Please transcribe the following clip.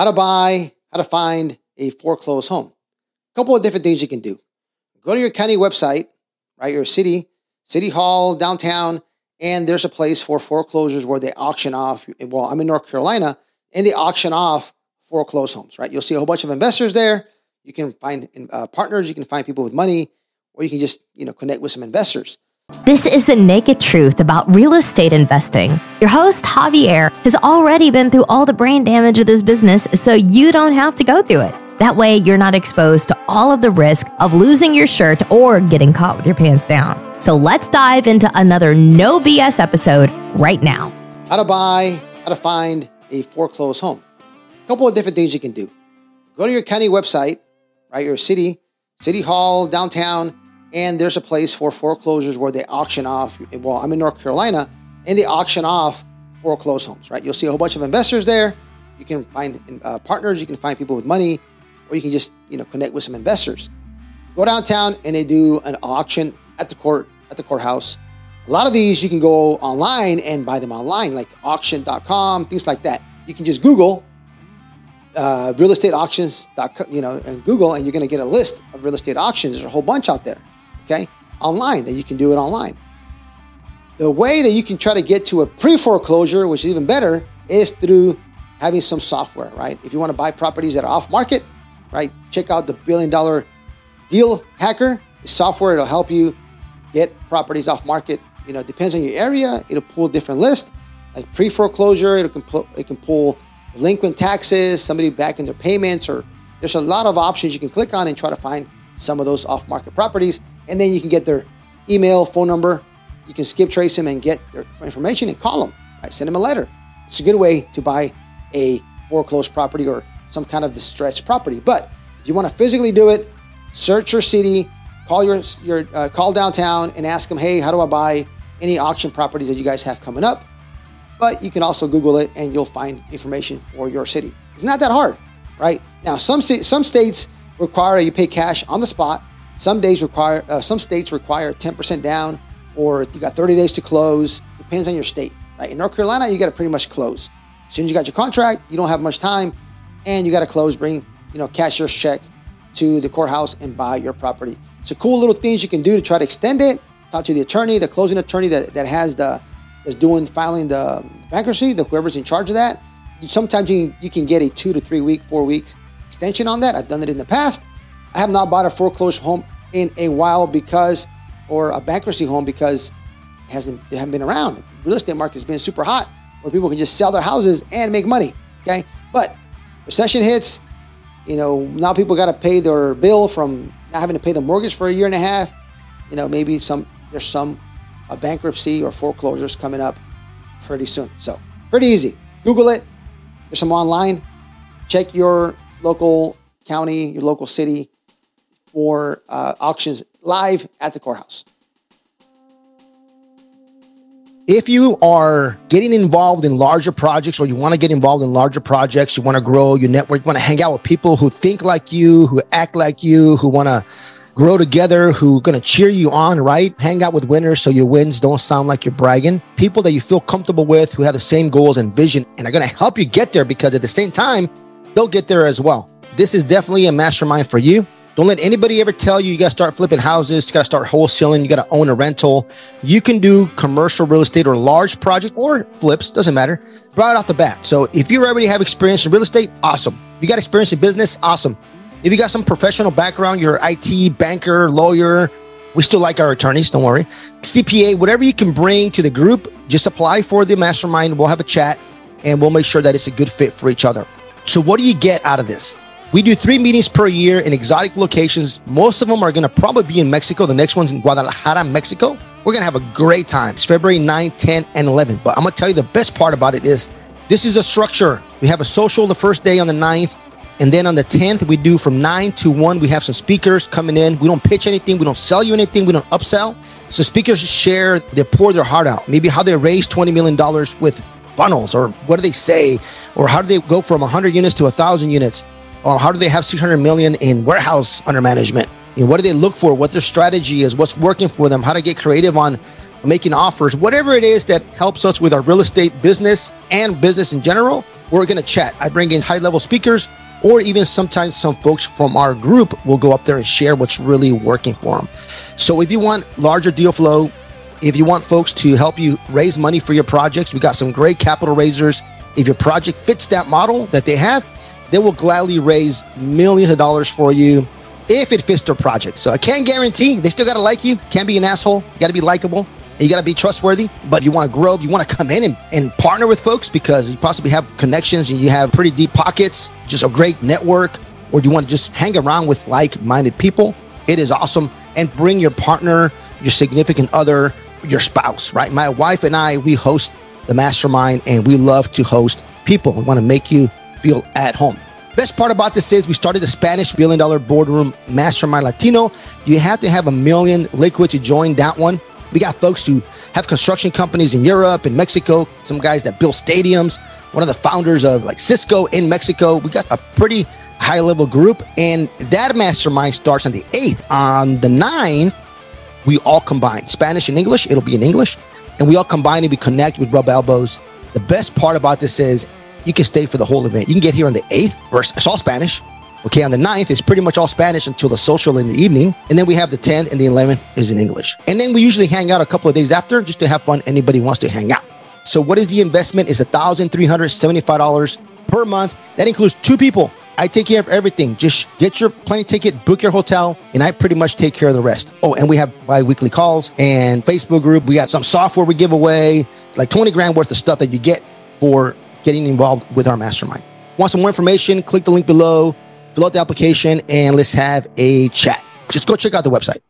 how to buy, how to find a foreclosed home. A couple of different things you can do. Go to your county website, right? Your city, city hall, downtown, and there's a place for foreclosures where they auction off. Well, I'm in North Carolina, and they auction off foreclosed homes, right? You'll see a whole bunch of investors there. You can find uh, partners, you can find people with money, or you can just you know connect with some investors. This is the naked truth about real estate investing. Your host, Javier, has already been through all the brain damage of this business, so you don't have to go through it. That way, you're not exposed to all of the risk of losing your shirt or getting caught with your pants down. So let's dive into another no BS episode right now. How to buy, how to find a foreclosed home. A couple of different things you can do. Go to your county website, right? Your city, city hall, downtown and there's a place for foreclosures where they auction off. Well, I'm in North Carolina, and they auction off foreclosed homes. Right, you'll see a whole bunch of investors there. You can find uh, partners. You can find people with money, or you can just you know connect with some investors. Go downtown, and they do an auction at the court at the courthouse. A lot of these you can go online and buy them online, like auction.com, things like that. You can just Google uh, real estate auctions, you know, and Google, and you're going to get a list of real estate auctions. There's a whole bunch out there okay, online, that you can do it online. The way that you can try to get to a pre foreclosure, which is even better, is through having some software, right? If you want to buy properties that are off market, right, check out the billion dollar deal hacker software. It'll help you get properties off market. You know, depends on your area. It'll pull different lists, like pre foreclosure. It can pull, it can pull delinquent taxes, somebody back in their payments, or there's a lot of options you can click on and try to find some of those off market properties and then you can get their email, phone number. You can skip trace them and get their information and call them. Right? Send them a letter. It's a good way to buy a foreclosed property or some kind of distressed property. But if you want to physically do it, search your city, call your your uh, call downtown and ask them, hey, how do I buy any auction properties that you guys have coming up? But you can also Google it and you'll find information for your city. It's not that hard, right? Now, some some states require you pay cash on the spot. Some days require, uh, some states require 10% down, or you got 30 days to close. Depends on your state. Right? In North Carolina, you got to pretty much close. As soon as you got your contract, you don't have much time, and you got to close. Bring you know cashier's check to the courthouse and buy your property. A cool little things you can do to try to extend it. Talk to the attorney, the closing attorney that, that has the that's doing filing the bankruptcy, the whoever's in charge of that. Sometimes you can, you can get a two to three week, four week extension on that. I've done it in the past. I have not bought a foreclosed home in a while because, or a bankruptcy home because it hasn't they haven't been around. Real estate market has been super hot where people can just sell their houses and make money. Okay, but recession hits. You know now people got to pay their bill from not having to pay the mortgage for a year and a half. You know maybe some there's some a bankruptcy or foreclosures coming up pretty soon. So pretty easy. Google it. There's some online. Check your local county, your local city for uh, auctions live at the courthouse. If you are getting involved in larger projects or you want to get involved in larger projects, you want to grow your network, you want to hang out with people who think like you, who act like you, who want to grow together, who are going to cheer you on, right? Hang out with winners so your wins don't sound like you're bragging. People that you feel comfortable with, who have the same goals and vision and are going to help you get there because at the same time, they'll get there as well. This is definitely a mastermind for you. Don't let anybody ever tell you you got to start flipping houses, you got to start wholesaling, you got to own a rental. You can do commercial real estate or large projects or flips, doesn't matter, right off the bat. So if you already have experience in real estate, awesome. You got experience in business, awesome. If you got some professional background, you're IT, banker, lawyer, we still like our attorneys, don't worry. CPA, whatever you can bring to the group, just apply for the mastermind. We'll have a chat and we'll make sure that it's a good fit for each other. So, what do you get out of this? We do three meetings per year in exotic locations. Most of them are going to probably be in Mexico. The next one's in Guadalajara, Mexico. We're going to have a great time. It's February 9, 10, and 11. But I'm going to tell you the best part about it is this is a structure. We have a social the first day on the 9th. And then on the 10th, we do from 9 to 1. We have some speakers coming in. We don't pitch anything. We don't sell you anything. We don't upsell. So speakers share, they pour their heart out. Maybe how they raise $20 million with funnels or what do they say? Or how do they go from 100 units to 1,000 units? Or how do they have 600 million in warehouse under management? You know, what do they look for? What their strategy is? What's working for them? How to get creative on making offers? Whatever it is that helps us with our real estate business and business in general, we're going to chat. I bring in high level speakers, or even sometimes some folks from our group will go up there and share what's really working for them. So if you want larger deal flow, if you want folks to help you raise money for your projects, we got some great capital raisers. If your project fits that model that they have, they will gladly raise millions of dollars for you if it fits their project. So I can't guarantee they still got to like you. Can't be an asshole. You got to be likable. You got to be trustworthy, but you want to grow. You want to come in and, and partner with folks because you possibly have connections and you have pretty deep pockets, just a great network, or you want to just hang around with like minded people. It is awesome. And bring your partner, your significant other, your spouse, right? My wife and I, we host the mastermind and we love to host people. We want to make you feel at home. Best part about this is we started a Spanish billion dollar boardroom mastermind Latino. You have to have a million liquid to join that one. We got folks who have construction companies in Europe and Mexico, some guys that build stadiums, one of the founders of like Cisco in Mexico. We got a pretty high level group. And that mastermind starts on the 8th. On the 9th, we all combine Spanish and English. It'll be in English. And we all combine and we connect with rub elbows. The best part about this is you can stay for the whole event. You can get here on the 8th, it's all Spanish. Okay, on the 9th, it's pretty much all Spanish until the social in the evening. And then we have the 10th and the 11th is in English. And then we usually hang out a couple of days after just to have fun. Anybody wants to hang out. So what is the investment? Is $1,375 per month. That includes two people. I take care of everything. Just get your plane ticket, book your hotel, and I pretty much take care of the rest. Oh, and we have bi-weekly calls and Facebook group. We got some software we give away, like 20 grand worth of stuff that you get for getting involved with our mastermind. Want some more information? Click the link below, fill out the application, and let's have a chat. Just go check out the website.